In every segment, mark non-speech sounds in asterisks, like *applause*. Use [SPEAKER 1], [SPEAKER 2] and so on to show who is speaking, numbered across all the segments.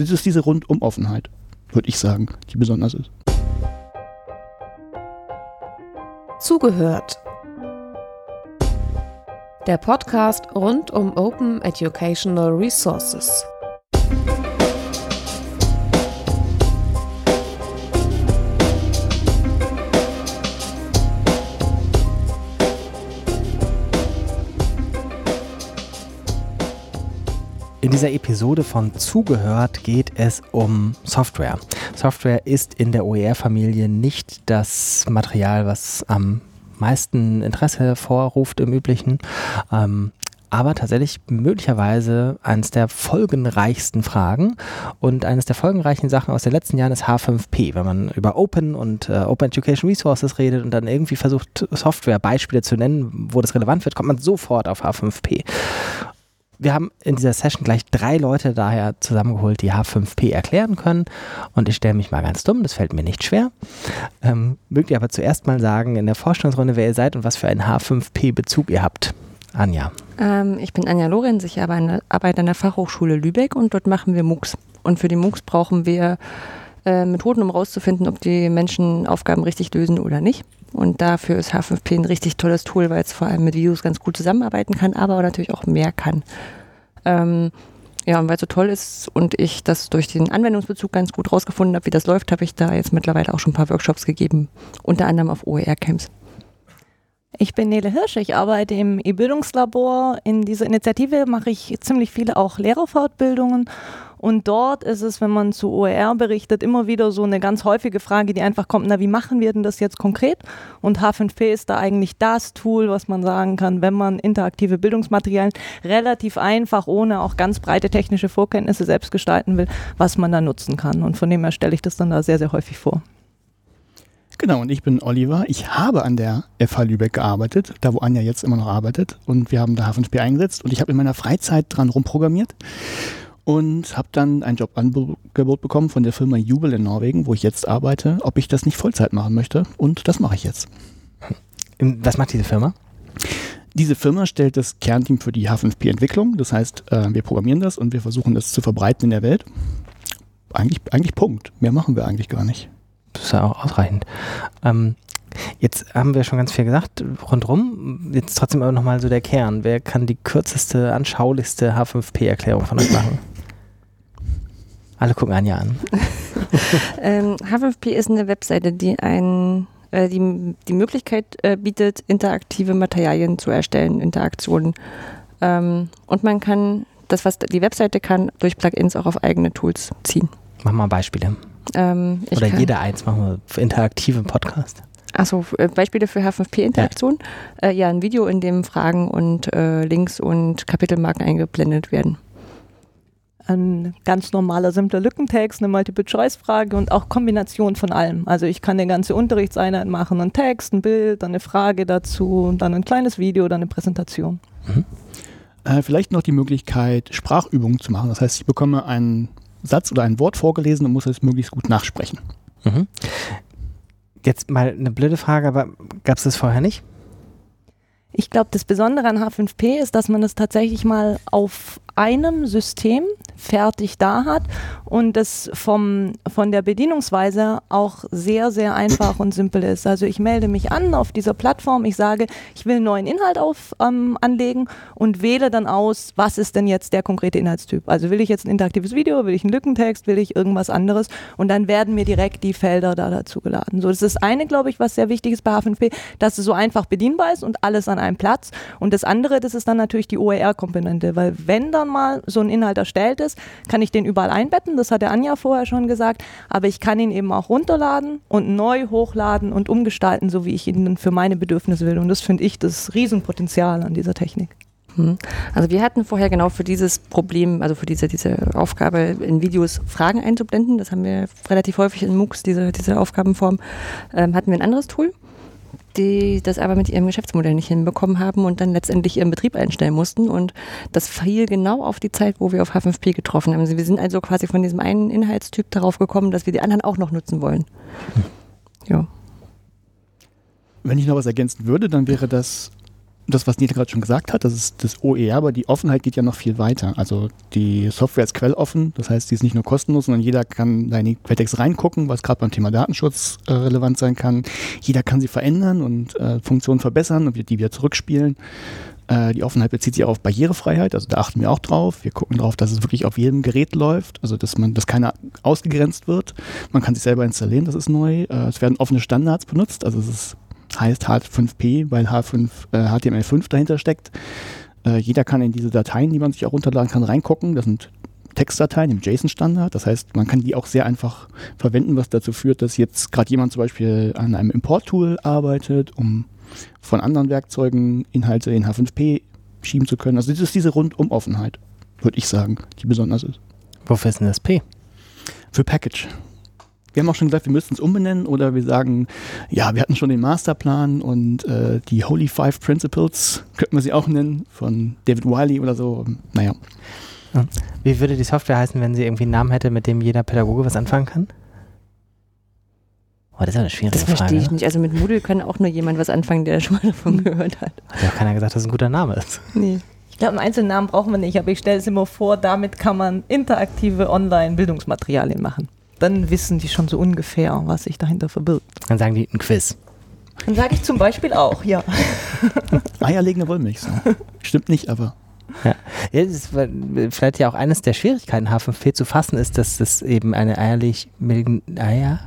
[SPEAKER 1] Es ist diese Rundum-Offenheit, würde ich sagen, die besonders ist.
[SPEAKER 2] Zugehört. Der Podcast rund um Open Educational Resources.
[SPEAKER 3] In dieser Episode von Zugehört geht es um Software. Software ist in der OER-Familie nicht das Material, was am meisten Interesse hervorruft im Üblichen. Ähm, aber tatsächlich möglicherweise eines der folgenreichsten Fragen und eines der folgenreichen Sachen aus den letzten Jahren ist H5P. Wenn man über Open und äh, Open Education Resources redet und dann irgendwie versucht, Software-Beispiele zu nennen, wo das relevant wird, kommt man sofort auf H5P. Wir haben in dieser Session gleich drei Leute daher zusammengeholt, die H5P erklären können. Und ich stelle mich mal ganz dumm, das fällt mir nicht schwer. Ähm, mögt ihr aber zuerst mal sagen in der Vorstellungsrunde, wer ihr seid und was für einen H5P-Bezug ihr habt? Anja.
[SPEAKER 4] Ähm, ich bin Anja Lorenz, ich arbeite an der Fachhochschule Lübeck und dort machen wir MOOCs. Und für die MOOCs brauchen wir äh, Methoden, um herauszufinden, ob die Menschen Aufgaben richtig lösen oder nicht. Und dafür ist H5P ein richtig tolles Tool, weil es vor allem mit Videos ganz gut zusammenarbeiten kann, aber natürlich auch mehr kann. Ähm, ja, und weil es so toll ist und ich das durch den Anwendungsbezug ganz gut rausgefunden habe, wie das läuft, habe ich da jetzt mittlerweile auch schon ein paar Workshops gegeben, unter anderem auf OER-Camps.
[SPEAKER 5] Ich bin Nele Hirsch, ich arbeite im E-Bildungslabor. In dieser Initiative mache ich ziemlich viele auch Lehrerfortbildungen und dort ist es, wenn man zu OER berichtet, immer wieder so eine ganz häufige Frage, die einfach kommt, na, wie machen wir denn das jetzt konkret? Und H5P ist da eigentlich das Tool, was man sagen kann, wenn man interaktive Bildungsmaterialien relativ einfach, ohne auch ganz breite technische Vorkenntnisse selbst gestalten will, was man da nutzen kann. Und von dem her stelle ich das dann da sehr, sehr häufig vor.
[SPEAKER 1] Genau, und ich bin Oliver. Ich habe an der FH Lübeck gearbeitet, da wo Anja jetzt immer noch arbeitet. Und wir haben da H5P eingesetzt und ich habe in meiner Freizeit dran rumprogrammiert und habe dann ein Jobangebot bekommen von der Firma Jubel in Norwegen, wo ich jetzt arbeite, ob ich das nicht Vollzeit machen möchte. Und das mache ich jetzt.
[SPEAKER 3] Was macht diese Firma?
[SPEAKER 1] Diese Firma stellt das Kernteam für die H5P-Entwicklung. Das heißt, äh, wir programmieren das und wir versuchen das zu verbreiten in der Welt. Eigentlich, eigentlich Punkt. Mehr machen wir eigentlich gar nicht.
[SPEAKER 3] Das ist ja auch ausreichend. Ähm, Jetzt haben wir schon ganz viel gesagt rundherum. Jetzt trotzdem aber nochmal so der Kern. Wer kann die kürzeste, anschaulichste H5P-Erklärung von euch machen? Alle gucken Anja an. *laughs*
[SPEAKER 4] ähm, H5P ist eine Webseite, die ein äh, die, die Möglichkeit äh, bietet, interaktive Materialien zu erstellen, Interaktionen. Ähm, und man kann das, was die Webseite kann, durch Plugins auch auf eigene Tools ziehen.
[SPEAKER 3] Mach mal Beispiele. Ähm, Oder jeder eins machen wir für interaktive Podcast.
[SPEAKER 4] Achso, äh, Beispiele für H5P-Interaktion? Ja. Äh, ja. ein Video, in dem Fragen und äh, Links und Kapitelmarken eingeblendet werden.
[SPEAKER 5] Ein ganz normaler, simpler Lückentext, eine Multiple-Choice-Frage und auch Kombination von allem. Also ich kann eine ganze Unterrichtseinheit machen, einen Text, ein Bild, dann eine Frage dazu und dann ein kleines Video oder eine Präsentation. Mhm.
[SPEAKER 1] Äh, vielleicht noch die Möglichkeit, Sprachübungen zu machen. Das heißt, ich bekomme einen Satz oder ein Wort vorgelesen und muss es möglichst gut nachsprechen. Mhm.
[SPEAKER 3] Jetzt mal eine blöde Frage, aber gab es das vorher nicht?
[SPEAKER 5] Ich glaube, das Besondere an H5P ist, dass man das tatsächlich mal auf einem System fertig da hat und das vom, von der Bedienungsweise auch sehr, sehr einfach und simpel ist. Also ich melde mich an auf dieser Plattform, ich sage, ich will einen neuen Inhalt auf, ähm, anlegen und wähle dann aus, was ist denn jetzt der konkrete Inhaltstyp. Also will ich jetzt ein interaktives Video, will ich einen Lückentext, will ich irgendwas anderes und dann werden mir direkt die Felder da dazu geladen. So, das ist eine, glaube ich, was sehr wichtig ist bei H5P, dass es so einfach bedienbar ist und alles an einem Platz. Und das andere, das ist dann natürlich die OER-Komponente, weil wenn dann mal so ein Inhalt erstellt ist, kann ich den überall einbetten. Das hat der Anja vorher schon gesagt. Aber ich kann ihn eben auch runterladen und neu hochladen und umgestalten, so wie ich ihn für meine Bedürfnisse will. Und das finde ich das Riesenpotenzial an dieser Technik.
[SPEAKER 4] Mhm. Also wir hatten vorher genau für dieses Problem, also für diese, diese Aufgabe in Videos Fragen einzublenden, das haben wir relativ häufig in MOOCs, diese, diese Aufgabenform, ähm, hatten wir ein anderes Tool die das aber mit ihrem Geschäftsmodell nicht hinbekommen haben und dann letztendlich ihren Betrieb einstellen mussten. Und das fiel genau auf die Zeit, wo wir auf H5P getroffen haben. Also wir sind also quasi von diesem einen Inhaltstyp darauf gekommen, dass wir die anderen auch noch nutzen wollen. Ja.
[SPEAKER 1] Wenn ich noch was ergänzen würde, dann wäre das das, was Nita gerade schon gesagt hat, das ist das OER, aber die Offenheit geht ja noch viel weiter. Also die Software ist quelloffen, das heißt, die ist nicht nur kostenlos, sondern jeder kann da in die Quelltext reingucken, was gerade beim Thema Datenschutz äh, relevant sein kann. Jeder kann sie verändern und äh, Funktionen verbessern und die wieder zurückspielen. Äh, die Offenheit bezieht sich auch auf Barrierefreiheit, also da achten wir auch drauf. Wir gucken drauf, dass es wirklich auf jedem Gerät läuft, also dass man, dass keiner ausgegrenzt wird. Man kann sich selber installieren, das ist neu. Äh, es werden offene Standards benutzt, also es ist heißt H5P, weil H5, äh, HTML5 dahinter steckt. Äh, jeder kann in diese Dateien, die man sich auch runterladen kann, reingucken. Das sind Textdateien im JSON-Standard. Das heißt, man kann die auch sehr einfach verwenden, was dazu führt, dass jetzt gerade jemand zum Beispiel an einem Import-Tool arbeitet, um von anderen Werkzeugen Inhalte in H5P schieben zu können. Also das ist diese Rundum-Offenheit, würde ich sagen, die besonders ist.
[SPEAKER 3] Wofür ist denn das P?
[SPEAKER 1] Für Package. Wir haben auch schon gesagt, wir müssten es umbenennen oder wir sagen, ja, wir hatten schon den Masterplan und äh, die Holy Five Principles, könnten wir sie auch nennen, von David Wiley oder so. Naja.
[SPEAKER 3] Wie würde die Software heißen, wenn sie irgendwie einen Namen hätte, mit dem jeder Pädagoge was anfangen kann? Oh, das ist ja eine schwierige
[SPEAKER 4] Das
[SPEAKER 3] Frage.
[SPEAKER 4] verstehe ich
[SPEAKER 3] ne?
[SPEAKER 4] nicht. Also mit Moodle kann auch nur jemand was anfangen, der *laughs* schon mal davon gehört hat.
[SPEAKER 3] Hat ja auch keiner gesagt, dass es ein guter Name ist.
[SPEAKER 4] Nee.
[SPEAKER 5] Ich glaube, einen einzelnen Namen brauchen wir nicht, aber ich stelle es immer vor, damit kann man interaktive Online-Bildungsmaterialien machen. Dann wissen die schon so ungefähr, was sich dahinter verbirgt.
[SPEAKER 3] Dann sagen die ein Quiz.
[SPEAKER 5] Dann sage ich zum Beispiel auch, ja. *laughs*
[SPEAKER 1] Eierlegende Wollmilchsau. Stimmt nicht, aber
[SPEAKER 3] Ja, ja das ist weil- vielleicht ja auch eines der Schwierigkeiten, H5P zu fassen, ist, dass es eben eine eierlich milgen, Eier,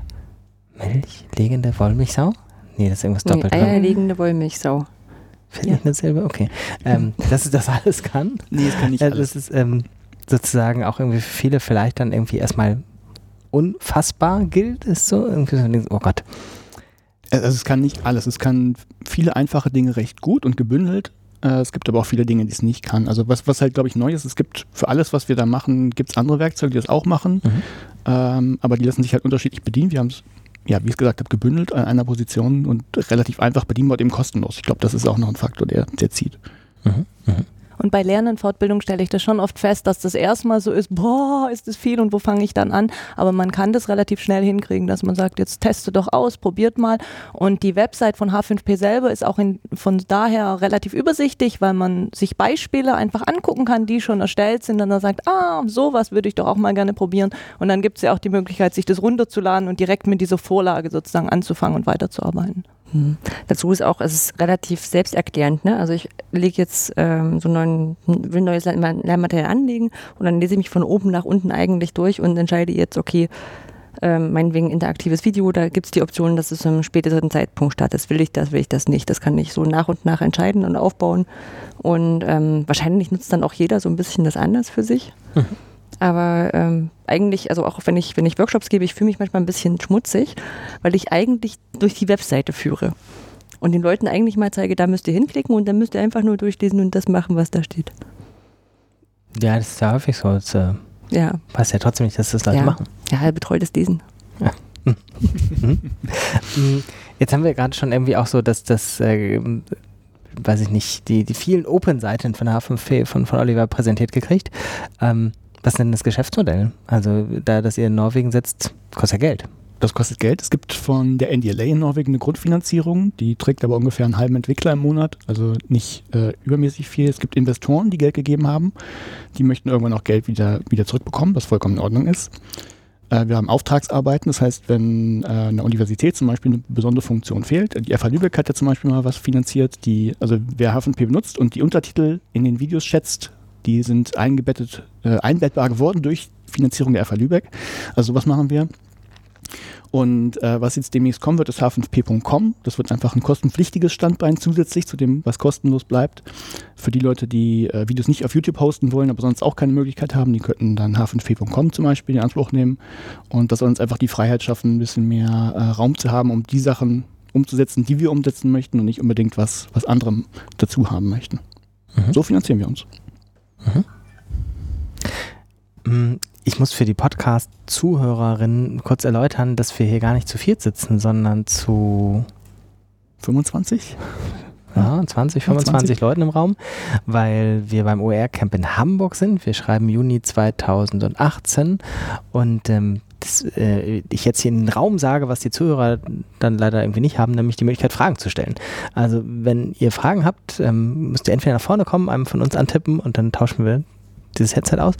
[SPEAKER 3] milchlegende Wollmilchsau? Nee, das ist irgendwas
[SPEAKER 4] nee
[SPEAKER 3] doppelt.
[SPEAKER 4] eierlegende Wollmilchsau.
[SPEAKER 3] Finde ich dasselbe? Okay. Ähm, dass es das alles kann.
[SPEAKER 1] nee, es kann nicht
[SPEAKER 3] Ja,
[SPEAKER 1] alles.
[SPEAKER 3] das ist ähm, sozusagen auch irgendwie für viele vielleicht dann irgendwie erstmal unfassbar gilt, ist so. Oh Gott.
[SPEAKER 1] Also es kann nicht alles. Es kann viele einfache Dinge recht gut und gebündelt. Äh, Es gibt aber auch viele Dinge, die es nicht kann. Also was, was halt, glaube ich, neu ist, es gibt für alles, was wir da machen, gibt es andere Werkzeuge, die das auch machen.
[SPEAKER 3] Mhm.
[SPEAKER 1] Ähm, aber die lassen sich halt unterschiedlich bedienen. Wir haben es, ja, wie ich es gesagt habe, gebündelt an einer Position und relativ einfach bedienbar und eben kostenlos. Ich glaube, das ist auch noch ein Faktor, der, der zieht.
[SPEAKER 3] Mhm. Mhm.
[SPEAKER 5] Und bei Lernenfortbildung stelle ich das schon oft fest, dass das erstmal so ist, boah, ist das viel und wo fange ich dann an? Aber man kann das relativ schnell hinkriegen, dass man sagt, jetzt teste doch aus, probiert mal. Und die Website von H5P selber ist auch in, von daher relativ übersichtlich, weil man sich Beispiele einfach angucken kann, die schon erstellt sind und dann sagt, ah, sowas würde ich doch auch mal gerne probieren. Und dann gibt es ja auch die Möglichkeit, sich das runterzuladen und direkt mit dieser Vorlage sozusagen anzufangen und weiterzuarbeiten.
[SPEAKER 4] Hm. Dazu ist auch, es ist relativ selbsterklärend. Ne? Also ich lege jetzt ähm, so neuen, will neues Lern- Lernmaterial anlegen und dann lese ich mich von oben nach unten eigentlich durch und entscheide jetzt, okay, ähm, meinetwegen interaktives Video, da gibt es die Option, dass es zu einem späteren Zeitpunkt startet. Will ich das, will ich das nicht. Das kann ich so nach und nach entscheiden und aufbauen. Und ähm, wahrscheinlich nutzt dann auch jeder so ein bisschen das anders für sich.
[SPEAKER 3] Mhm.
[SPEAKER 4] Aber ähm, eigentlich, also auch wenn ich, wenn ich Workshops gebe, ich fühle mich manchmal ein bisschen schmutzig, weil ich eigentlich durch die Webseite führe. Und den Leuten eigentlich mal zeige, da müsst ihr hinklicken und dann müsst ihr einfach nur durchlesen und das machen, was da steht.
[SPEAKER 3] Ja, das ist ja häufig so. Es äh,
[SPEAKER 4] Ja,
[SPEAKER 3] weiß ja trotzdem nicht, dass das Leute
[SPEAKER 4] Ja.
[SPEAKER 3] machen.
[SPEAKER 4] ja, betreutes Lesen.
[SPEAKER 3] Mm, *laughs* Jetzt haben wir gerade schon irgendwie auch so, dass das, äh, weiß ich nicht, die, die vielen Open-Seiten von H5P von, von Oliver präsentiert gekriegt. Ähm, was ist denn das Geschäftsmodell? Also, da, dass ihr in Norwegen sitzt, kostet ja Geld.
[SPEAKER 1] Das kostet Geld. Es gibt von der NDLA in Norwegen eine Grundfinanzierung, die trägt aber ungefähr einen halben Entwickler im Monat, also nicht äh, übermäßig viel. Es gibt Investoren, die Geld gegeben haben. Die möchten irgendwann auch Geld wieder, wieder zurückbekommen, was vollkommen in Ordnung ist. Äh, wir haben Auftragsarbeiten, das heißt, wenn äh, eine Universität zum Beispiel eine besondere Funktion fehlt, die FH Lübeck hat ja zum Beispiel mal was finanziert, die, also wer H5P benutzt und die Untertitel in den Videos schätzt, die sind eingebettet, äh, einbettbar geworden durch Finanzierung der FH Lübeck. Also sowas machen wir. Und äh, was jetzt demnächst kommen wird, ist h5p.com. Das wird einfach ein kostenpflichtiges Standbein zusätzlich zu dem, was kostenlos bleibt. Für die Leute, die äh, Videos nicht auf YouTube posten wollen, aber sonst auch keine Möglichkeit haben, die könnten dann h5p.com zum Beispiel in Anspruch nehmen. Und das soll uns einfach die Freiheit schaffen, ein bisschen mehr äh, Raum zu haben, um die Sachen umzusetzen, die wir umsetzen möchten und nicht unbedingt was, was anderem dazu haben möchten.
[SPEAKER 3] Mhm.
[SPEAKER 1] So finanzieren wir uns.
[SPEAKER 3] Mm, Ich muss für die Podcast-Zuhörerinnen kurz erläutern, dass wir hier gar nicht zu viert sitzen, sondern zu
[SPEAKER 1] 25?
[SPEAKER 3] ja, 20, 25 Leuten im Raum, weil wir beim OER-Camp in Hamburg sind. Wir schreiben Juni 2018 und ähm, das, äh, ich jetzt hier in den Raum sage, was die Zuhörer dann leider irgendwie nicht haben, nämlich die Möglichkeit, Fragen zu stellen. Also wenn ihr Fragen habt, ähm, müsst ihr entweder nach vorne kommen, einem von uns antippen und dann tauschen wir dieses Headset aus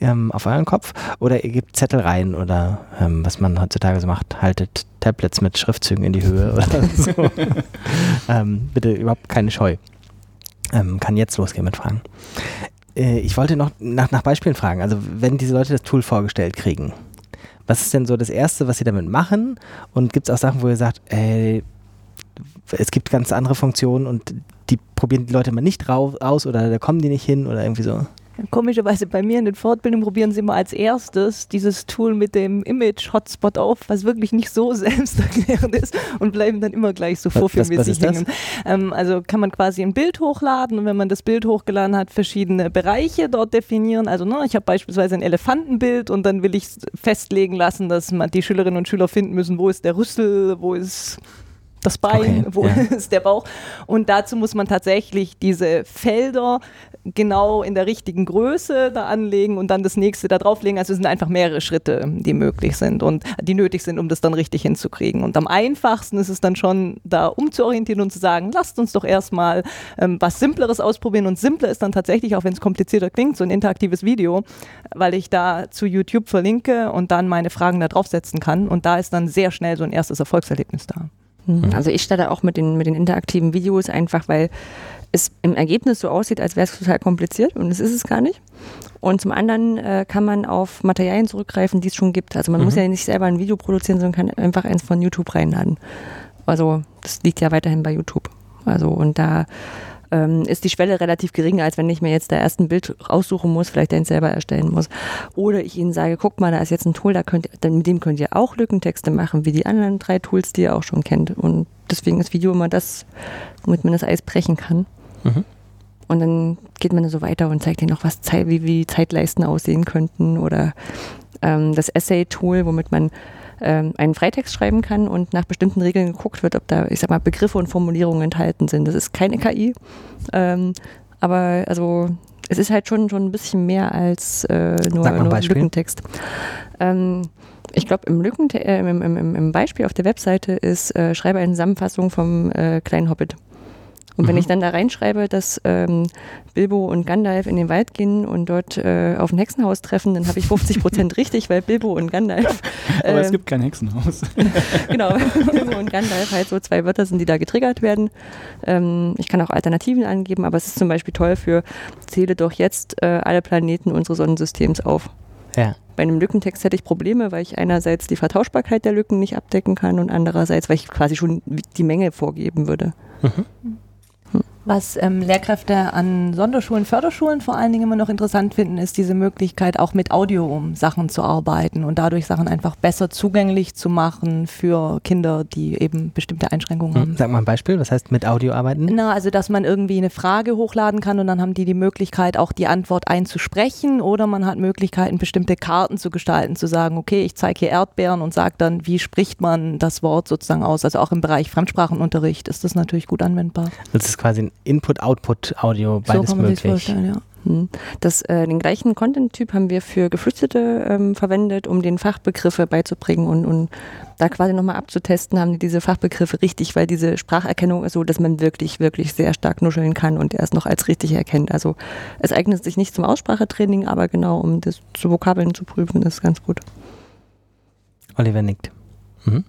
[SPEAKER 3] ähm, auf euren Kopf oder ihr gebt Zettel rein oder ähm, was man heutzutage so macht, haltet Tablets mit Schriftzügen in die Höhe oder *laughs* so. ähm, bitte überhaupt keine Scheu. Ähm, kann jetzt losgehen mit Fragen. Äh, ich wollte noch nach, nach Beispielen fragen. Also wenn diese Leute das Tool vorgestellt kriegen, was ist denn so das Erste, was sie damit machen? Und gibt es auch Sachen, wo ihr sagt, ey, es gibt ganz andere Funktionen und die probieren die Leute mal nicht drauf aus oder da kommen die nicht hin oder irgendwie so?
[SPEAKER 5] Komischerweise bei mir in den Fortbildungen probieren sie immer als erstes dieses Tool mit dem Image-Hotspot auf, was wirklich nicht so *laughs* selbsterklärend ist und bleiben dann immer gleich so vorführmäßig hängen. Ähm, also kann man quasi ein Bild hochladen und wenn man das Bild hochgeladen hat, verschiedene Bereiche dort definieren. Also ne, ich habe beispielsweise ein Elefantenbild und dann will ich festlegen lassen, dass man die Schülerinnen und Schüler finden müssen, wo ist der Rüssel, wo ist das Bein, okay, wo ja. *laughs* ist der Bauch. Und dazu muss man tatsächlich diese Felder genau in der richtigen Größe da anlegen und dann das nächste da drauflegen. Also es sind einfach mehrere Schritte, die möglich sind und die nötig sind, um das dann richtig hinzukriegen. Und am einfachsten ist es dann schon, da umzuorientieren und zu sagen, lasst uns doch erstmal ähm, was Simpleres ausprobieren. Und simpler ist dann tatsächlich, auch wenn es komplizierter klingt, so ein interaktives Video, weil ich da zu YouTube verlinke und dann meine Fragen da draufsetzen kann. Und da ist dann sehr schnell so ein erstes Erfolgserlebnis da.
[SPEAKER 4] Mhm. Also ich starte auch mit den, mit den interaktiven Videos einfach, weil es im Ergebnis so aussieht, als wäre es total kompliziert und es ist es gar nicht. Und zum anderen äh, kann man auf Materialien zurückgreifen, die es schon gibt. Also man mhm. muss ja nicht selber ein Video produzieren, sondern kann einfach eins von YouTube reinladen. Also das liegt ja weiterhin bei YouTube. Also und da ähm, ist die Schwelle relativ gering, als wenn ich mir jetzt da erst ein Bild raussuchen muss, vielleicht eins selber erstellen muss. Oder ich Ihnen sage, guck mal, da ist jetzt ein Tool, da könnt ihr, mit dem könnt ihr auch Lückentexte machen, wie die anderen drei Tools, die ihr auch schon kennt. Und deswegen ist Video immer das, womit man das Eis brechen kann. Mhm. Und dann geht man so weiter und zeigt ihnen noch, was wie, wie Zeitleisten aussehen könnten oder ähm, das Essay-Tool, womit man ähm, einen Freitext schreiben kann und nach bestimmten Regeln geguckt wird, ob da, ich sag mal, Begriffe und Formulierungen enthalten sind. Das ist keine KI, ähm, aber also es ist halt schon, schon ein bisschen mehr als äh, nur, nur Lückentext. Ähm, ich glaube, im, äh, im, im, im, Beispiel auf der Webseite ist, äh, schreibe eine Zusammenfassung vom äh, kleinen Hobbit. Und wenn mhm. ich dann da reinschreibe, dass ähm, Bilbo und Gandalf in den Wald gehen und dort äh, auf ein Hexenhaus treffen, dann habe ich 50 Prozent *laughs* richtig, weil Bilbo und Gandalf.
[SPEAKER 1] Äh, Aber es ähm, gibt kein Hexenhaus. *laughs*
[SPEAKER 4] genau, Bilbo und Gandalf halt so zwei Wörter sind, die da getriggert werden. Ähm, ich kann auch Alternativen angeben, aber es ist zum Beispiel toll für zähle doch jetzt äh, alle Planeten unseres Sonnensystems auf. Ja. Bei einem Lückentext hätte ich Probleme, weil ich einerseits die Vertauschbarkeit der Lücken nicht abdecken kann und andererseits, weil ich quasi schon die Menge vorgeben würde. Mhm.
[SPEAKER 5] Was ähm, Lehrkräfte an Sonderschulen, Förderschulen vor allen Dingen immer noch interessant finden, ist diese Möglichkeit, auch mit Audio um Sachen zu arbeiten und dadurch Sachen einfach besser zugänglich zu machen für Kinder, die eben bestimmte Einschränkungen hm. haben.
[SPEAKER 3] Sag mal ein Beispiel, was heißt mit Audio arbeiten?
[SPEAKER 5] Na, also dass man irgendwie eine Frage hochladen kann und dann haben die die Möglichkeit, auch die Antwort einzusprechen oder man hat Möglichkeiten, bestimmte Karten zu gestalten, zu sagen, okay, ich zeige hier Erdbeeren und sage dann, wie spricht man das Wort sozusagen aus. Also auch im Bereich Fremdsprachenunterricht ist das natürlich gut anwendbar.
[SPEAKER 3] Das ist quasi ein Input-Output-Audio, beides so möglich.
[SPEAKER 4] Ja. Hm. Das, äh, den gleichen Content-Typ haben wir für Geflüchtete ähm, verwendet, um den Fachbegriffe beizubringen und, und da quasi nochmal abzutesten, haben die diese Fachbegriffe richtig, weil diese Spracherkennung ist so, dass man wirklich, wirklich sehr stark nuscheln kann und er es noch als richtig erkennt. Also es eignet sich nicht zum Aussprachetraining, aber genau, um das zu Vokabeln zu prüfen, ist ganz gut.
[SPEAKER 3] Oliver nickt. Mhm.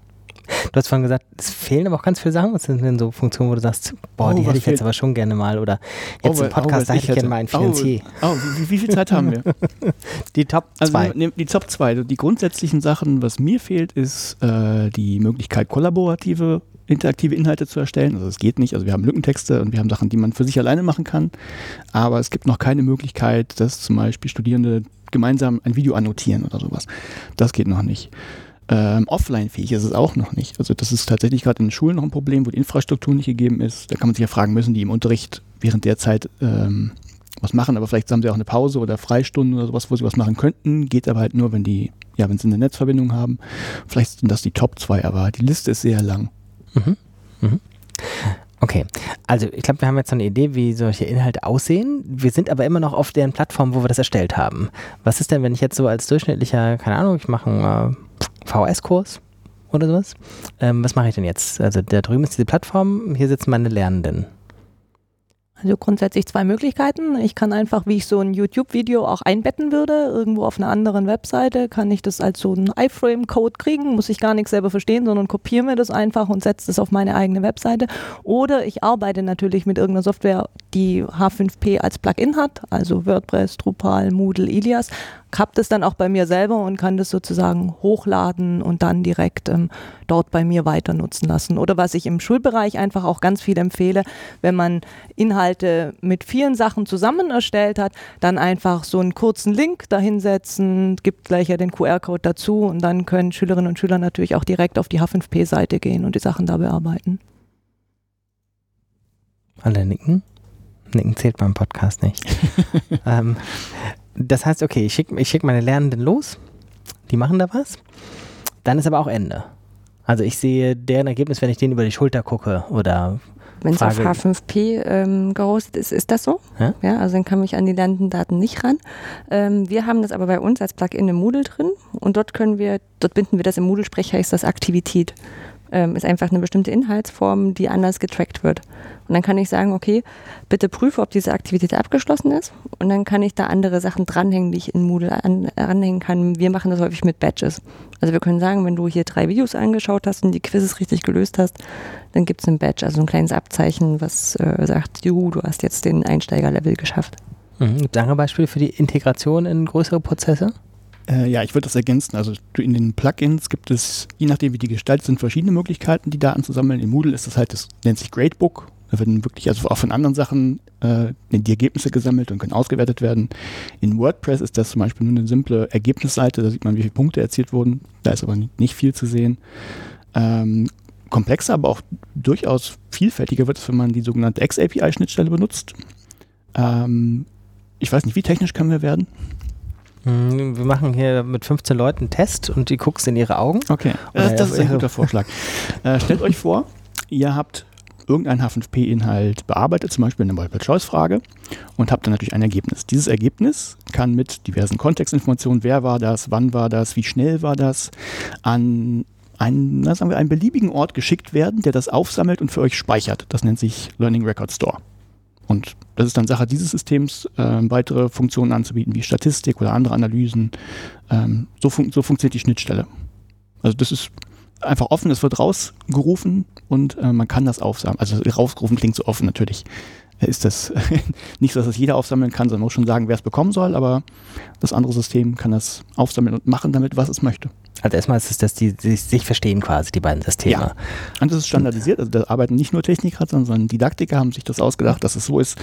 [SPEAKER 3] Du hast vorhin gesagt, es fehlen aber auch ganz viele Sachen. Was sind denn so Funktionen, wo du sagst, boah, oh, die hätte ich fehlt? jetzt aber schon gerne mal oder jetzt oh, im Podcast, oh, da hätte ich, gerne mal einen Finanzier.
[SPEAKER 1] Oh, oh wie, wie, viel Zeit haben wir? *laughs*
[SPEAKER 3] die Top 2.
[SPEAKER 1] Also, die Top 2. Die grundsätzlichen Sachen, was mir fehlt, ist äh, die Möglichkeit, kollaborative interaktive Inhalte zu erstellen. Also es geht nicht. Also wir haben Lückentexte und wir haben Sachen, die man für sich alleine machen kann. Aber es gibt noch keine Möglichkeit, dass zum Beispiel Studierende gemeinsam ein Video annotieren oder sowas. Das geht noch nicht. Ähm, offline-fähig ist es auch noch nicht. Also das ist tatsächlich gerade in den Schulen noch ein Problem, wo die Infrastruktur nicht gegeben ist. Da kann man sich ja fragen, müssen die im Unterricht während der Zeit ähm, was machen, aber vielleicht haben sie auch eine Pause oder Freistunden oder sowas, wo sie was machen könnten. Geht aber halt nur, wenn die, ja, wenn sie eine Netzverbindung haben. Vielleicht sind das die Top 2, aber die Liste ist sehr lang. Mhm.
[SPEAKER 3] Mhm. Okay, also ich glaube, wir haben jetzt so eine Idee, wie solche Inhalte aussehen. Wir sind aber immer noch auf deren Plattform, wo wir das erstellt haben. Was ist denn, wenn ich jetzt so als durchschnittlicher, keine Ahnung, ich mache ein äh, VS-Kurs oder sowas. Ähm, was mache ich denn jetzt? Also da drüben ist diese Plattform, hier sitzen meine Lernenden.
[SPEAKER 5] Also grundsätzlich zwei Möglichkeiten. Ich kann einfach, wie ich so ein YouTube-Video auch einbetten würde, irgendwo auf einer anderen Webseite, kann ich das als so einen iFrame-Code kriegen, muss ich gar nichts selber verstehen, sondern kopiere mir das einfach und setze das auf meine eigene Webseite. Oder ich arbeite natürlich mit irgendeiner Software, die H5P als Plugin hat, also WordPress, Drupal, Moodle, Ilias, habe das dann auch bei mir selber und kann das sozusagen hochladen und dann direkt ähm, dort bei mir weiter nutzen lassen. Oder was ich im Schulbereich einfach auch ganz viel empfehle, wenn man Inhalte mit vielen Sachen zusammen erstellt hat, dann einfach so einen kurzen Link dahinsetzen, gibt gleich ja den QR-Code dazu und dann können Schülerinnen und Schüler natürlich auch direkt auf die H5P-Seite gehen und die Sachen da bearbeiten.
[SPEAKER 3] Alle nicken? Nicken zählt beim Podcast nicht. *laughs* ähm, das heißt, okay, ich schicke ich schick meine Lernenden los, die machen da was, dann ist aber auch Ende. Also ich sehe deren Ergebnis, wenn ich denen über die Schulter gucke oder
[SPEAKER 4] Wenn es auf
[SPEAKER 3] Frage-
[SPEAKER 4] H5P ähm, gehostet ist, ist das so?
[SPEAKER 3] Ja?
[SPEAKER 4] also dann kann ich an die Lernendaten nicht ran. Ähm, wir haben das aber bei uns als Plugin im Moodle drin und dort können wir, dort binden wir das im Moodle-Sprech, heißt das Aktivität. Ähm, ist einfach eine bestimmte Inhaltsform, die anders getrackt wird. Und dann kann ich sagen, okay, bitte prüfe, ob diese Aktivität abgeschlossen ist. Und dann kann ich da andere Sachen dranhängen, die ich in Moodle an, anhängen kann. Wir machen das häufig mit Badges. Also wir können sagen, wenn du hier drei Videos angeschaut hast und die Quizzes richtig gelöst hast, dann gibt es ein Badge, also ein kleines Abzeichen, was äh, sagt, juhu, du hast jetzt den Einsteigerlevel geschafft.
[SPEAKER 3] Mhm. Gibt es andere Beispiele für die Integration in größere Prozesse?
[SPEAKER 1] Äh, ja, ich würde das ergänzen. Also in den Plugins gibt es, je nachdem wie die gestaltet sind, verschiedene Möglichkeiten, die Daten zu sammeln. In Moodle ist das halt, das nennt sich Gradebook. Da werden wirklich, also auch von anderen Sachen, äh, die Ergebnisse gesammelt und können ausgewertet werden. In WordPress ist das zum Beispiel nur eine simple Ergebnisseite, da sieht man, wie viele Punkte erzielt wurden. Da ist aber nicht, nicht viel zu sehen. Ähm, komplexer, aber auch durchaus vielfältiger wird es, wenn man die sogenannte X-API-Schnittstelle benutzt. Ähm, ich weiß nicht, wie technisch können wir werden?
[SPEAKER 3] Mhm, Wir machen hier mit 15 Leuten einen Test und die guckst in ihre Augen.
[SPEAKER 1] Okay, das, das ist ein guter Vorschlag. *laughs* Äh, stellt euch vor, ihr habt irgendeinen H5P-Inhalt bearbeitet, zum Beispiel eine Multiple-Choice-Frage und habt dann natürlich ein Ergebnis. Dieses Ergebnis kann mit diversen Kontextinformationen, wer war das, wann war das, wie schnell war das, an einen, na, sagen wir, einen beliebigen Ort geschickt werden, der das aufsammelt und für euch speichert. Das nennt sich Learning Record Store. Und das ist dann Sache dieses Systems, ähm, weitere Funktionen anzubieten, wie Statistik oder andere Analysen. Ähm, so, fun so funktioniert die Schnittstelle. Also das ist einfach offen, es wird rausgerufen und äh, man kann das aufsammeln. Also rausgerufen klingt so offen, natürlich ist das *laughs* nicht so, dass das jeder aufsammeln kann, sondern muss schon sagen, wer es bekommen soll, aber das andere System kann das aufsammeln und machen damit, was es möchte.
[SPEAKER 3] Also erstmal ist es, dass die, die sich verstehen quasi, die beiden Systeme.
[SPEAKER 1] Ja. Und das ist standardisiert, also da arbeiten nicht nur Techniker, sondern Didaktiker haben sich das ausgedacht, dass es so ist.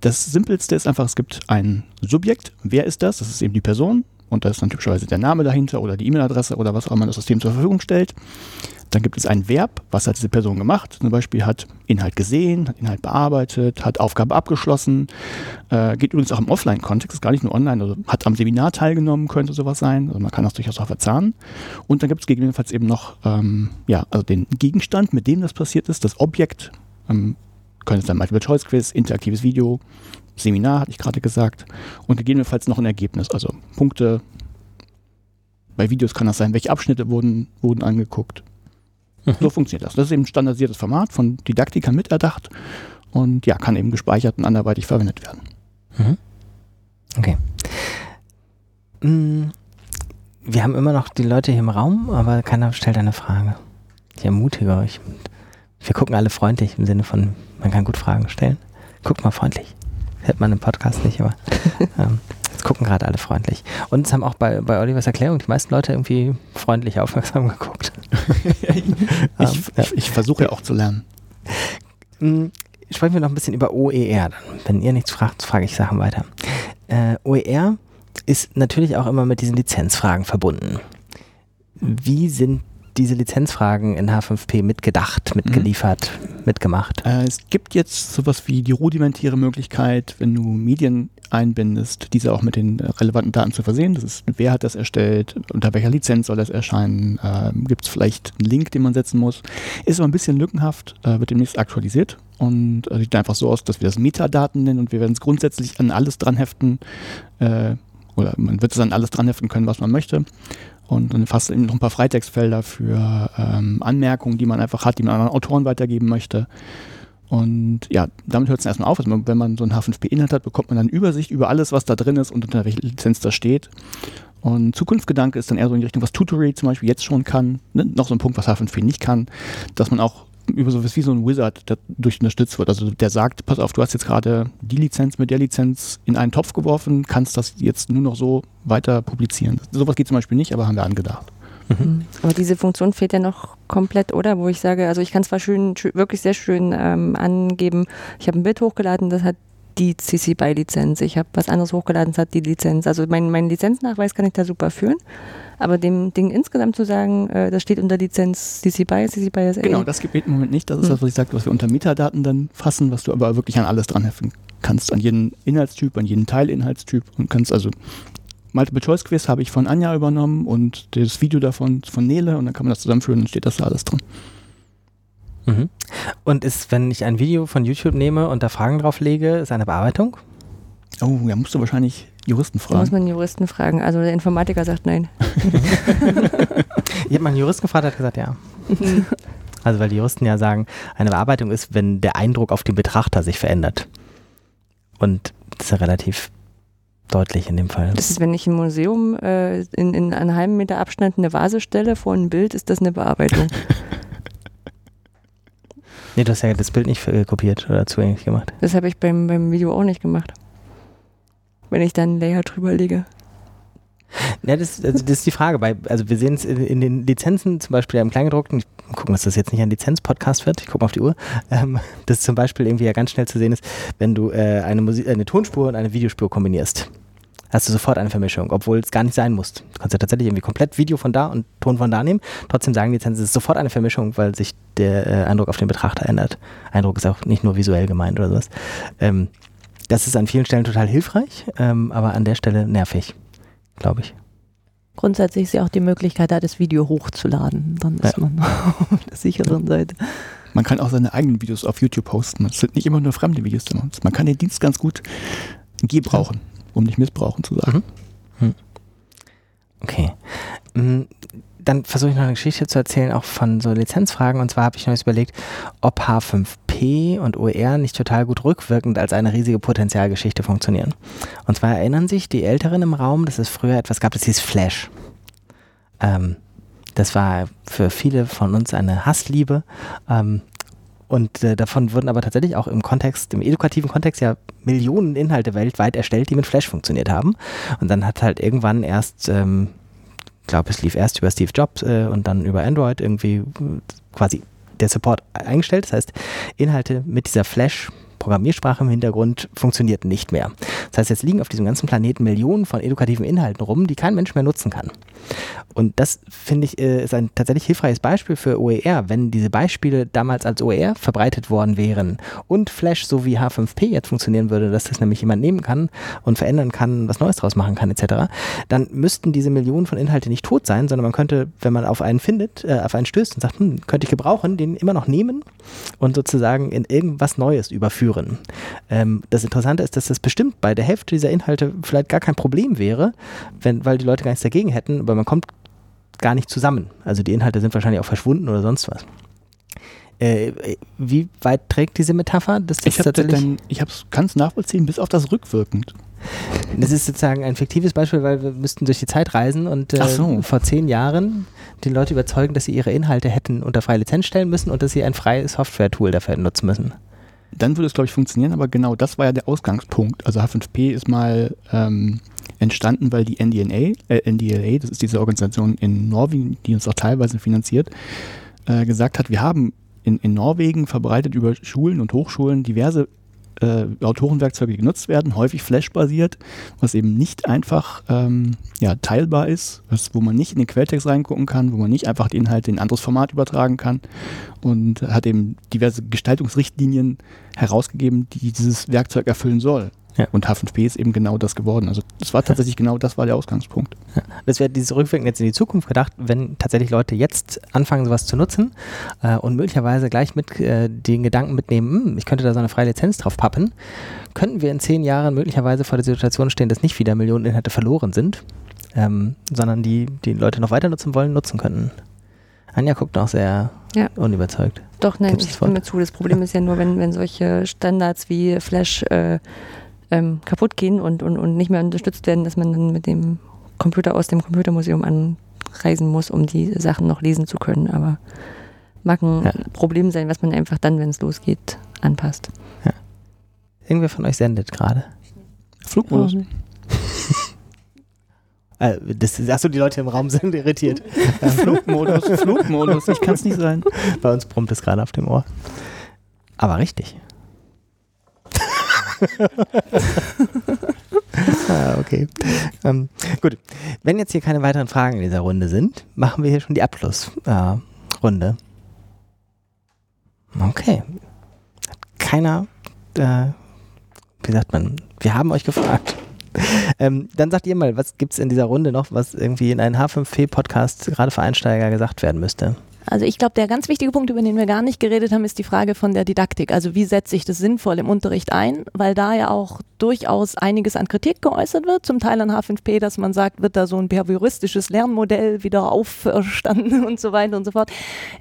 [SPEAKER 1] Das Simpelste ist einfach, es gibt ein Subjekt, wer ist das? Das ist eben die Person und da ist dann typischerweise der Name dahinter oder die E-Mail-Adresse oder was auch immer das System zur Verfügung stellt. Dann gibt es ein Verb, was hat diese Person gemacht? Zum Beispiel hat Inhalt gesehen, hat Inhalt bearbeitet, hat Aufgabe abgeschlossen. Äh, geht übrigens auch im Offline-Kontext, ist gar nicht nur online, also hat am Seminar teilgenommen, könnte sowas sein. Also man kann das durchaus auch verzahnen. Und dann gibt es gegebenenfalls eben noch ähm, ja, also den Gegenstand, mit dem das passiert ist, das Objekt. Ähm, könnte es dann Multiple-Choice-Quiz, interaktives Video, Seminar, hatte ich gerade gesagt. Und gegebenenfalls noch ein Ergebnis, also Punkte. Bei Videos kann das sein, welche Abschnitte wurden, wurden angeguckt. *laughs* So funktioniert das. Das ist eben ein standardisiertes Format von Didaktikern miterdacht und ja, kann eben gespeichert und anderweitig verwendet werden.
[SPEAKER 3] Mhm. Okay. Mm, Wir haben immer noch die Leute hier im Raum, aber keiner stellt eine Frage. Ich ermutige euch. Wir gucken alle freundlich im Sinne von, man kann gut Fragen stellen. Guckt mal freundlich. Hört man im Podcast nicht, aber *laughs* ähm, jetzt gucken gerade alle freundlich. Und es haben auch bei, bei Olivers Erklärung die meisten Leute irgendwie freundlich aufmerksam *laughs* geguckt. *laughs*
[SPEAKER 1] ich,
[SPEAKER 3] Ähm, ja.
[SPEAKER 1] ich, versuche ja auch zu lernen.
[SPEAKER 3] Mm, Sprechen wir noch ein bisschen über OER. Dann. Wenn ihr nichts fragt, frage ich Sachen weiter. Äh, OER ist natürlich auch immer mit diesen Lizenzfragen verbunden. Wie sind diese Lizenzfragen in H5P mitgedacht, mitgeliefert, mitgemacht?
[SPEAKER 1] Äh, es gibt jetzt sowas wie die rudimentäre Möglichkeit, wenn du Medien einbindest, diese auch mit den relevanten Daten zu versehen. Das ist, wer hat das erstellt, unter welcher Lizenz soll das erscheinen, ähm, gibt es vielleicht einen Link, den man setzen muss. Ist aber ein bisschen lückenhaft, äh, wird demnächst aktualisiert und äh, sieht einfach so aus, dass wir das Metadaten nennen und wir werden es grundsätzlich an alles dran heften äh, oder man wird es an alles dran heften können, was man möchte. Und dann fast noch ein paar Freitextfelder für ähm, Anmerkungen, die man einfach hat, die man anderen Autoren weitergeben möchte. Und ja, damit hört es erstmal auf. Also wenn man so einen H5P-Inhalt hat, bekommt man dann Übersicht über alles, was da drin ist und unter welcher Lizenz das steht. Und Zukunftsgedanke ist dann eher so in die Richtung, was Tutorial zum Beispiel jetzt schon kann. Ne? Noch so ein Punkt, was H5P nicht kann, dass man auch über sowas wie so ein Wizard der durch unterstützt wird. Also der sagt, pass auf, du hast jetzt gerade die Lizenz mit der Lizenz in einen Topf geworfen, kannst das jetzt nur noch so weiter publizieren. Sowas geht zum Beispiel nicht, aber haben wir angedacht.
[SPEAKER 4] Mhm. Aber diese Funktion fehlt ja noch komplett, oder? Wo ich sage, also ich kann zwar schön, wirklich sehr schön ähm, angeben, ich habe ein Bild hochgeladen, das hat die CC BY Lizenz. Ich habe was anderes hochgeladen, das hat die Lizenz. Also mein, mein Lizenznachweis kann ich da super führen. Aber dem Ding insgesamt zu sagen, äh, das steht unter Lizenz CC BY, CC BY SA.
[SPEAKER 1] Genau, das gibt es im Moment nicht. Das ist hm. das, was ich sage, was wir unter Metadaten dann fassen, was du aber wirklich an alles dran heften kannst. An jeden Inhaltstyp, an jeden Teilinhaltstyp und kannst also Multiple Choice Quiz habe ich von Anja übernommen und das Video davon von Nele und dann kann man das zusammenführen und steht das da alles drin.
[SPEAKER 3] Mhm. Und ist, wenn ich ein Video von YouTube nehme und da Fragen drauf lege, ist eine Bearbeitung?
[SPEAKER 1] Oh, ja, musst du wahrscheinlich Juristen fragen. Da
[SPEAKER 4] muss man Juristen fragen. Also der Informatiker sagt nein. *laughs*
[SPEAKER 3] ich habe mal einen Juristen gefragt, der hat gesagt ja. *laughs* also weil die Juristen ja sagen, eine Bearbeitung ist, wenn der Eindruck auf den Betrachter sich verändert. Und das ist ja relativ deutlich in dem Fall.
[SPEAKER 4] Das ist, wenn ich im Museum äh, in, in einem halben Meter Abstand eine Vase stelle vor ein Bild, ist das eine Bearbeitung. *laughs*
[SPEAKER 3] nee, du hast ja das Bild nicht äh, kopiert oder zugänglich gemacht.
[SPEAKER 4] Das habe ich beim, beim Video auch nicht gemacht wenn ich dann einen Layer drüber lege.
[SPEAKER 3] Ja, das, also das ist die Frage. Bei, also wir sehen es in, in, den Lizenzen, zum Beispiel im Kleingedruckten, gucken, dass das jetzt nicht ein Lizenz-Podcast wird, ich gucke mal auf die Uhr, ähm, dass zum Beispiel irgendwie ja ganz schnell zu sehen ist, wenn du äh, eine, Musik, eine Tonspur und eine Videospur kombinierst. Hast du sofort eine Vermischung, obwohl es gar nicht sein muss. Du kannst ja tatsächlich irgendwie komplett Video von da und Ton von da nehmen. Trotzdem sagen Lizenzen, es ist sofort eine Vermischung, weil sich der äh, Eindruck auf den Betrachter ändert. Eindruck ist auch nicht nur visuell gemeint oder sowas. Ähm, das ist an vielen Stellen total hilfreich, ähm, aber an der Stelle nervig, glaube ich.
[SPEAKER 5] Grundsätzlich ist ja auch die Möglichkeit, da das Video hochzuladen. Dann ist ja. man *laughs* auf der sicheren Seite.
[SPEAKER 1] Man kann auch seine eigenen Videos auf YouTube posten. Es sind nicht immer nur fremde Videos. Man kann den Dienst ganz gut gebrauchen, um nicht missbrauchen zu sagen. Mhm. Hm.
[SPEAKER 3] Okay. Mm, dann versuche ich noch eine Geschichte zu erzählen, auch von so Lizenzfragen. Und zwar habe ich noch überlegt, ob H5P und OER nicht total gut rückwirkend als eine riesige Potenzialgeschichte funktionieren. Und zwar erinnern sich die Älteren im Raum, dass es früher etwas gab, das hieß Flash. Ähm, das war für viele von uns eine Hassliebe. Ähm, und äh, davon wurden aber tatsächlich auch im Kontext, im edukativen Kontext ja Millionen Inhalte weltweit erstellt, die mit Flash funktioniert haben. Und dann hat halt irgendwann erst ähm, glaube, es lief erst über Steve Jobs äh, und dann über Android irgendwie quasi der Support eingestellt. Das heißt, Inhalte mit dieser Flash Programmiersprache im Hintergrund funktioniert nicht mehr. Das heißt, jetzt liegen auf diesem ganzen Planeten Millionen von edukativen Inhalten rum, die kein Mensch mehr nutzen kann. Und das finde ich äh, ist ein tatsächlich hilfreiches Beispiel für OER. Wenn diese Beispiele damals als OER verbreitet worden wären und Flash so wie H5P jetzt funktionieren würde, dass das nämlich jemand nehmen kann und verändern kann, was Neues draus machen kann etc., dann müssten diese Millionen von Inhalten nicht tot sein, sondern man könnte, wenn man auf einen findet, äh, auf einen stößt und sagt, hm, könnte ich gebrauchen, den immer noch nehmen und sozusagen in irgendwas Neues überführen. Ähm, das Interessante ist, dass das bestimmt bei der Hälfte dieser Inhalte vielleicht gar kein Problem wäre, wenn, weil die Leute gar nichts dagegen hätten, aber man kommt gar nicht zusammen. Also die Inhalte sind wahrscheinlich auch verschwunden oder sonst was. Äh, wie weit trägt diese Metapher?
[SPEAKER 1] Dass das ich kann es nachvollziehen, bis auf das rückwirkend.
[SPEAKER 3] Das ist sozusagen ein fiktives Beispiel, weil wir müssten durch die Zeit reisen und äh, so. vor zehn Jahren die Leute überzeugen, dass sie ihre Inhalte hätten unter freie Lizenz stellen müssen und dass sie ein freies Software-Tool dafür nutzen müssen.
[SPEAKER 1] Dann würde es, glaube ich, funktionieren, aber genau das war ja der Ausgangspunkt. Also H5P ist mal ähm, entstanden, weil die NDNA, äh, NDLA, das ist diese Organisation in Norwegen, die uns auch teilweise finanziert, äh, gesagt hat, wir haben in, in Norwegen verbreitet über Schulen und Hochschulen diverse äh, Autorenwerkzeuge, genutzt werden, häufig Flash-basiert, was eben nicht einfach ähm, ja, teilbar ist, was, wo man nicht in den Quelltext reingucken kann, wo man nicht einfach die Inhalte in ein anderes Format übertragen kann und hat eben diverse Gestaltungsrichtlinien herausgegeben, die dieses Werkzeug erfüllen soll. Ja. Und H5P ist eben genau das geworden. Also das war tatsächlich ja. genau das war der Ausgangspunkt.
[SPEAKER 3] Ja. Das wäre dieses Rückwirken jetzt in die Zukunft gedacht, wenn tatsächlich Leute jetzt anfangen, sowas zu nutzen äh, und möglicherweise gleich mit äh, den Gedanken mitnehmen, hm, ich könnte da so eine freie Lizenz drauf pappen, könnten wir in zehn Jahren möglicherweise vor der Situation stehen, dass nicht wieder Millionen Inhalte verloren sind, ähm, sondern die die Leute noch weiter nutzen wollen, nutzen könnten. Anja guckt noch sehr
[SPEAKER 4] Ja.
[SPEAKER 3] unüberzeugt.
[SPEAKER 4] Doch, nein,
[SPEAKER 3] Gibt's
[SPEAKER 4] ich stimme zu. Das Problem ist ja nur, wenn, wenn solche Standards wie Flash äh, ähm, kaputt gehen und, und, und nicht mehr unterstützt werden, dass man dann mit dem Computer aus dem Computermuseum anreisen muss, um die Sachen noch lesen zu können. Aber mag ein
[SPEAKER 3] Ja.
[SPEAKER 4] Problem sein, was man einfach dann, wenn es losgeht, anpasst.
[SPEAKER 3] Irgendwer von euch sendet gerade.
[SPEAKER 1] Flugmodus. *laughs*
[SPEAKER 3] Äh, das, achso, die Leute im Raum sind irritiert. *laughs*
[SPEAKER 1] Flugmodus, Flugmodus, ich kann es nicht sein.
[SPEAKER 3] Bei uns brummt es gerade auf dem Ohr. Aber richtig. *laughs* ah, okay. Ähm, gut. Wenn jetzt hier keine weiteren Fragen in dieser Runde sind, machen wir hier schon die Abschlussrunde. Äh, okay. Hat keiner, äh, wie sagt man, wir haben euch gefragt. Ähm, dann sagt ihr mal, was gibt es in dieser Runde noch, was irgendwie in einem H5P-Podcast gerade für Einsteiger gesagt werden müsste?
[SPEAKER 5] Also ich glaube, der ganz wichtige Punkt, über den wir gar nicht geredet haben, ist die Frage von der Didaktik. Also wie setze ich das sinnvoll im Unterricht ein? Weil da ja auch durchaus einiges an Kritik geäußert wird, zum Teil an H5P, dass man sagt, wird da so ein behavioristisches Lernmodell wieder auferstanden *laughs* und so weiter und so fort.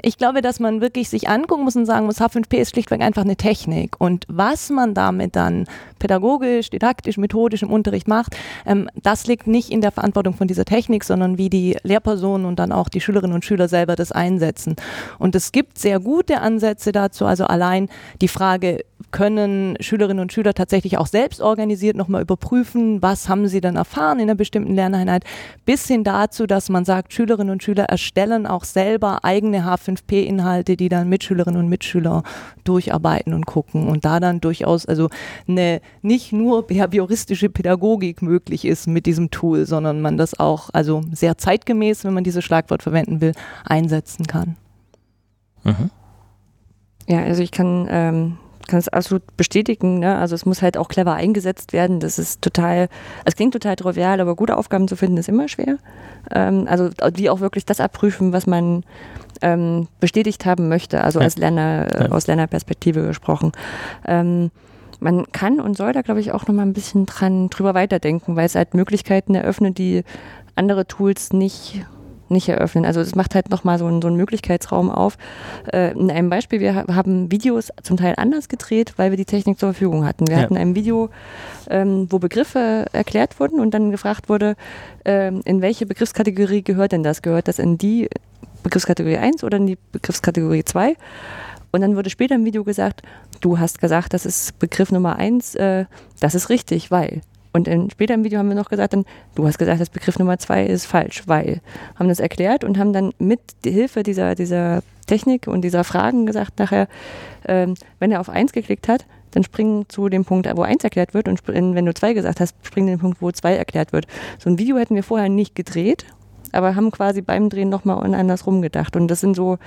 [SPEAKER 5] Ich glaube, dass man wirklich sich angucken muss und sagen muss, H5P ist schlichtweg einfach eine Technik. Und was man damit dann pädagogisch, didaktisch, methodisch im Unterricht macht, ähm, das liegt nicht in der Verantwortung von dieser Technik, sondern wie die Lehrpersonen und dann auch die Schülerinnen und Schüler selber das einsetzen. Und es gibt sehr gute Ansätze dazu, also allein die Frage, können Schülerinnen und Schüler tatsächlich auch selbst organisiert nochmal überprüfen, was haben sie dann erfahren in einer bestimmten Lerneinheit, bis hin dazu, dass man sagt, Schülerinnen und Schüler erstellen auch selber eigene H5P-Inhalte, die dann Mitschülerinnen und Mitschüler durcharbeiten und gucken und da dann durchaus also eine nicht nur behavioristische Pädagogik möglich ist mit diesem Tool, sondern man das auch also sehr zeitgemäß, wenn man dieses Schlagwort verwenden will, einsetzen kann.
[SPEAKER 3] Mhm.
[SPEAKER 4] Ja, also ich kann ähm, kann es absolut bestätigen. Ne? Also es muss halt auch clever eingesetzt werden. Das ist total, es klingt total trivial, aber gute Aufgaben zu finden ist immer schwer. Ähm, also die auch wirklich das abprüfen, was man ähm, bestätigt haben möchte. Also
[SPEAKER 3] Ja.
[SPEAKER 4] als Lerner, äh,
[SPEAKER 3] Ja.
[SPEAKER 4] aus Lernerperspektive gesprochen. Ähm, man kann und soll da, glaube ich, auch noch mal ein bisschen dran drüber weiterdenken, weil es halt Möglichkeiten eröffnet, die andere Tools nicht nicht eröffnen. Also es macht halt nochmal so einen, so einen Möglichkeitsraum auf. Äh, in einem Beispiel, wir ha- haben Videos zum Teil anders gedreht, weil wir die Technik zur Verfügung hatten. Wir
[SPEAKER 3] Ja.
[SPEAKER 4] hatten ein Video, ähm, wo Begriffe erklärt wurden und dann gefragt wurde, ähm, in welche Begriffskategorie gehört denn das? Gehört das in die Begriffskategorie 1 oder in die Begriffskategorie 2? Und dann wurde später im Video gesagt, du hast gesagt, das ist Begriff Nummer 1, äh, das ist richtig, weil. Und in, später im Video haben wir noch gesagt, dann, du hast gesagt, das Begriff Nummer 2 ist falsch, weil. Haben das erklärt und haben dann mit Hilfe dieser, dieser Technik und dieser Fragen gesagt nachher, ähm, wenn er auf 1 geklickt hat, dann springen zu dem Punkt, wo 1 erklärt wird und wenn du 2 gesagt hast, springen den Punkt, wo 2 erklärt wird. So ein Video hätten wir vorher nicht gedreht, aber haben quasi beim Drehen nochmal anders rumgedacht. Und das sind so,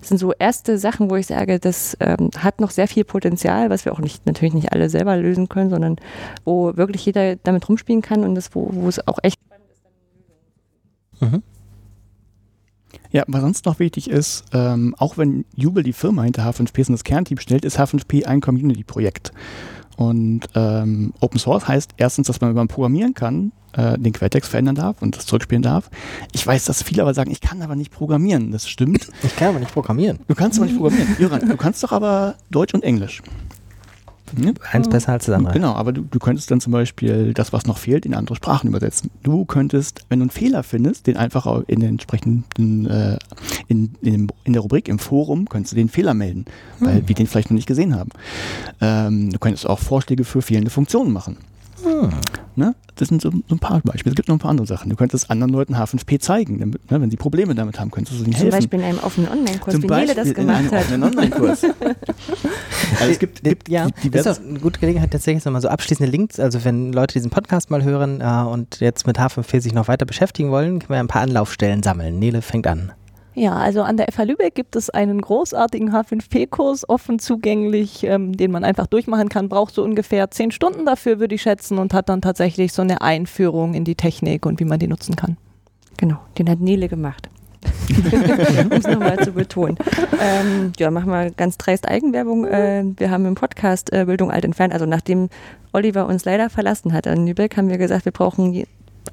[SPEAKER 4] sind so erste Sachen, wo ich sage, das ähm, hat noch sehr viel Potenzial, was wir auch nicht, natürlich nicht alle selber lösen können, sondern wo wirklich jeder damit rumspielen kann und das, wo, wo es auch echt
[SPEAKER 3] Mhm.
[SPEAKER 1] Ja, was sonst noch wichtig ist, ähm, auch wenn Jubel die Firma hinter H5P ist und das Kernteam stellt, ist H5P ein Community-Projekt. Und ähm, Open Source heißt erstens, dass man, wenn man programmieren kann, äh, den Quelltext verändern darf und das zurückspielen darf. Ich weiß, dass viele aber sagen, ich kann aber nicht programmieren. Das stimmt.
[SPEAKER 3] Ich kann aber nicht programmieren.
[SPEAKER 1] Du kannst aber nicht programmieren. Jöran, du kannst doch aber Deutsch und Englisch. Ne?
[SPEAKER 3] Eins besser als das andere.
[SPEAKER 1] Genau, aber du, du könntest dann zum Beispiel das, was noch fehlt, in andere Sprachen übersetzen. Du könntest, wenn du einen Fehler findest, den einfach in den entsprechenden, äh, in, in, in der Rubrik im Forum, könntest du den Fehler melden, weil wir den vielleicht noch nicht gesehen haben. Ähm, du könntest auch Vorschläge für fehlende Funktionen machen.
[SPEAKER 3] Hm.
[SPEAKER 1] Ne? Das sind so, so ein paar Beispiele. Es gibt noch ein paar andere Sachen. Du könntest anderen Leuten H5P zeigen, damit, ne, wenn sie Probleme damit haben, könntest du ihnen
[SPEAKER 4] zum
[SPEAKER 1] helfen.
[SPEAKER 4] Beispiel in einem offenen Online-Kurs,
[SPEAKER 1] Zum
[SPEAKER 4] wie Nele das
[SPEAKER 1] Beispiel in
[SPEAKER 4] gemacht
[SPEAKER 1] einem
[SPEAKER 4] hat.
[SPEAKER 1] offenen Online-Kurs. *laughs* also es gibt, gibt
[SPEAKER 3] ja,
[SPEAKER 1] die-
[SPEAKER 3] das ist doch eine gute Gelegenheit, tatsächlich nochmal so abschließende Links. Also, wenn Leute diesen Podcast mal hören äh, und jetzt mit H5P sich noch weiter beschäftigen wollen, können wir ein paar Anlaufstellen sammeln. Nele fängt an.
[SPEAKER 5] Ja, also an der FH Lübeck gibt es einen großartigen H5P-Kurs, offen zugänglich, ähm, den man einfach durchmachen kann. Braucht so ungefähr zehn Stunden dafür, würde ich schätzen, und hat dann tatsächlich so eine Einführung in die Technik und wie man die nutzen kann.
[SPEAKER 4] Genau, den hat Nele gemacht. *laughs* um es nochmal zu betonen. Ähm, ja, machen wir ganz dreist Eigenwerbung. Äh, wir haben im Podcast äh, Bildung alt entfernt, also nachdem Oliver uns leider verlassen hat an Lübeck, haben wir gesagt, wir brauchen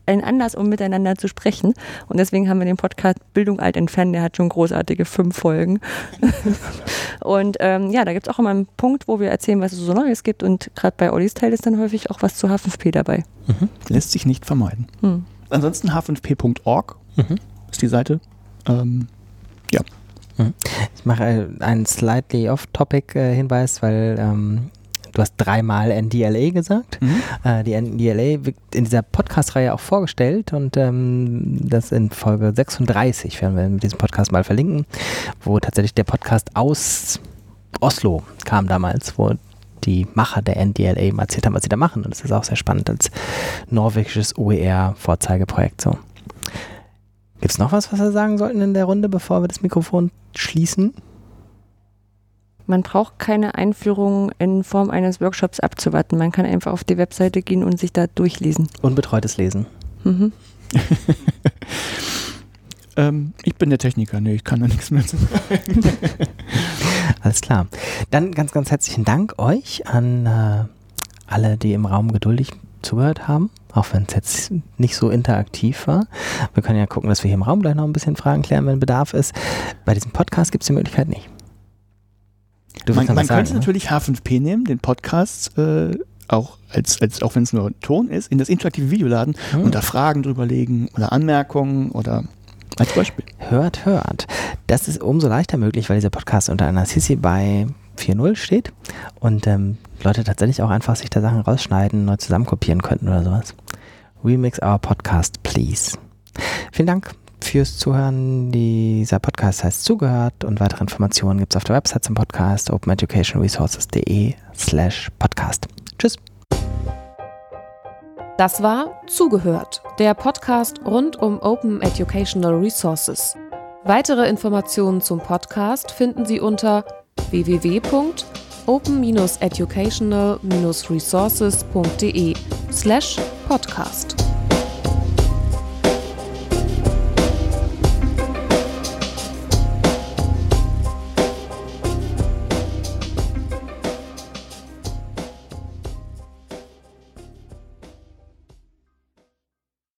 [SPEAKER 4] ein Anlass, um miteinander zu sprechen. Und deswegen haben wir den Podcast Bildung alt entfernen. Der hat schon großartige fünf Folgen. *laughs* und ähm, ja, da gibt es auch immer einen Punkt, wo wir erzählen, was es so Neues gibt. Und gerade bei Ollis Teil ist dann häufig auch was zu H5P dabei.
[SPEAKER 1] Mhm. Lässt sich nicht vermeiden.
[SPEAKER 4] Hm.
[SPEAKER 1] Ansonsten h5p.org
[SPEAKER 3] Mhm.
[SPEAKER 1] ist die Seite. Ähm, ja.
[SPEAKER 3] Ich mache äh, einen slightly off-topic-Hinweis, weil ähm, du hast dreimal NDLA gesagt. Äh, die NDLA wird in dieser Podcast-Reihe auch vorgestellt und ähm, das in Folge 36 werden wir mit diesem Podcast mal verlinken, wo tatsächlich der Podcast aus Oslo kam damals, wo die Macher der NDLA mal erzählt haben, was sie da machen. Und das ist auch sehr spannend als norwegisches OER-Vorzeigeprojekt. So. Gibt es noch was, was wir sagen sollten in der Runde, bevor wir das Mikrofon schließen?
[SPEAKER 4] Man braucht keine Einführung in Form eines Workshops abzuwarten. Man kann einfach auf die Webseite gehen und sich da durchlesen.
[SPEAKER 3] Unbetreutes Lesen.
[SPEAKER 4] Mhm. *laughs*
[SPEAKER 1] Ähm, ich bin der Techniker, nee, ich kann da nichts mehr zu sagen. *laughs*
[SPEAKER 3] Alles klar. Dann ganz, ganz herzlichen Dank euch an äh, alle, die im Raum geduldig zugehört haben, auch wenn es jetzt nicht so interaktiv war. Wir können ja gucken, dass wir hier im Raum gleich noch ein bisschen Fragen klären, wenn Bedarf ist. Bei diesem Podcast gibt es die Möglichkeit nicht. Du
[SPEAKER 1] Man, man
[SPEAKER 3] sagen,
[SPEAKER 1] könnte
[SPEAKER 3] ne?
[SPEAKER 1] natürlich H5P nehmen, den Podcast, äh, auch als, als auch wenn es nur Ton ist, in das interaktive Video laden
[SPEAKER 3] Hm.
[SPEAKER 1] und da Fragen drüber legen oder Anmerkungen oder als Beispiel.
[SPEAKER 3] Hört, hört. Das ist umso leichter möglich, weil dieser Podcast unter einer Sissi bei 4.0 steht und ähm, Leute tatsächlich auch einfach sich da Sachen rausschneiden, neu zusammenkopieren könnten oder sowas. Remix our podcast, please. Vielen Dank fürs Zuhören. Dieser Podcast heißt Zugehört und weitere Informationen gibt es auf der Website zum Podcast openeducationresources.de slash podcast. Tschüss.
[SPEAKER 2] Das war Zugehört, der Podcast rund um Open Educational Resources. Weitere Informationen zum Podcast finden Sie unter www.open-educational-resources.de slash podcast.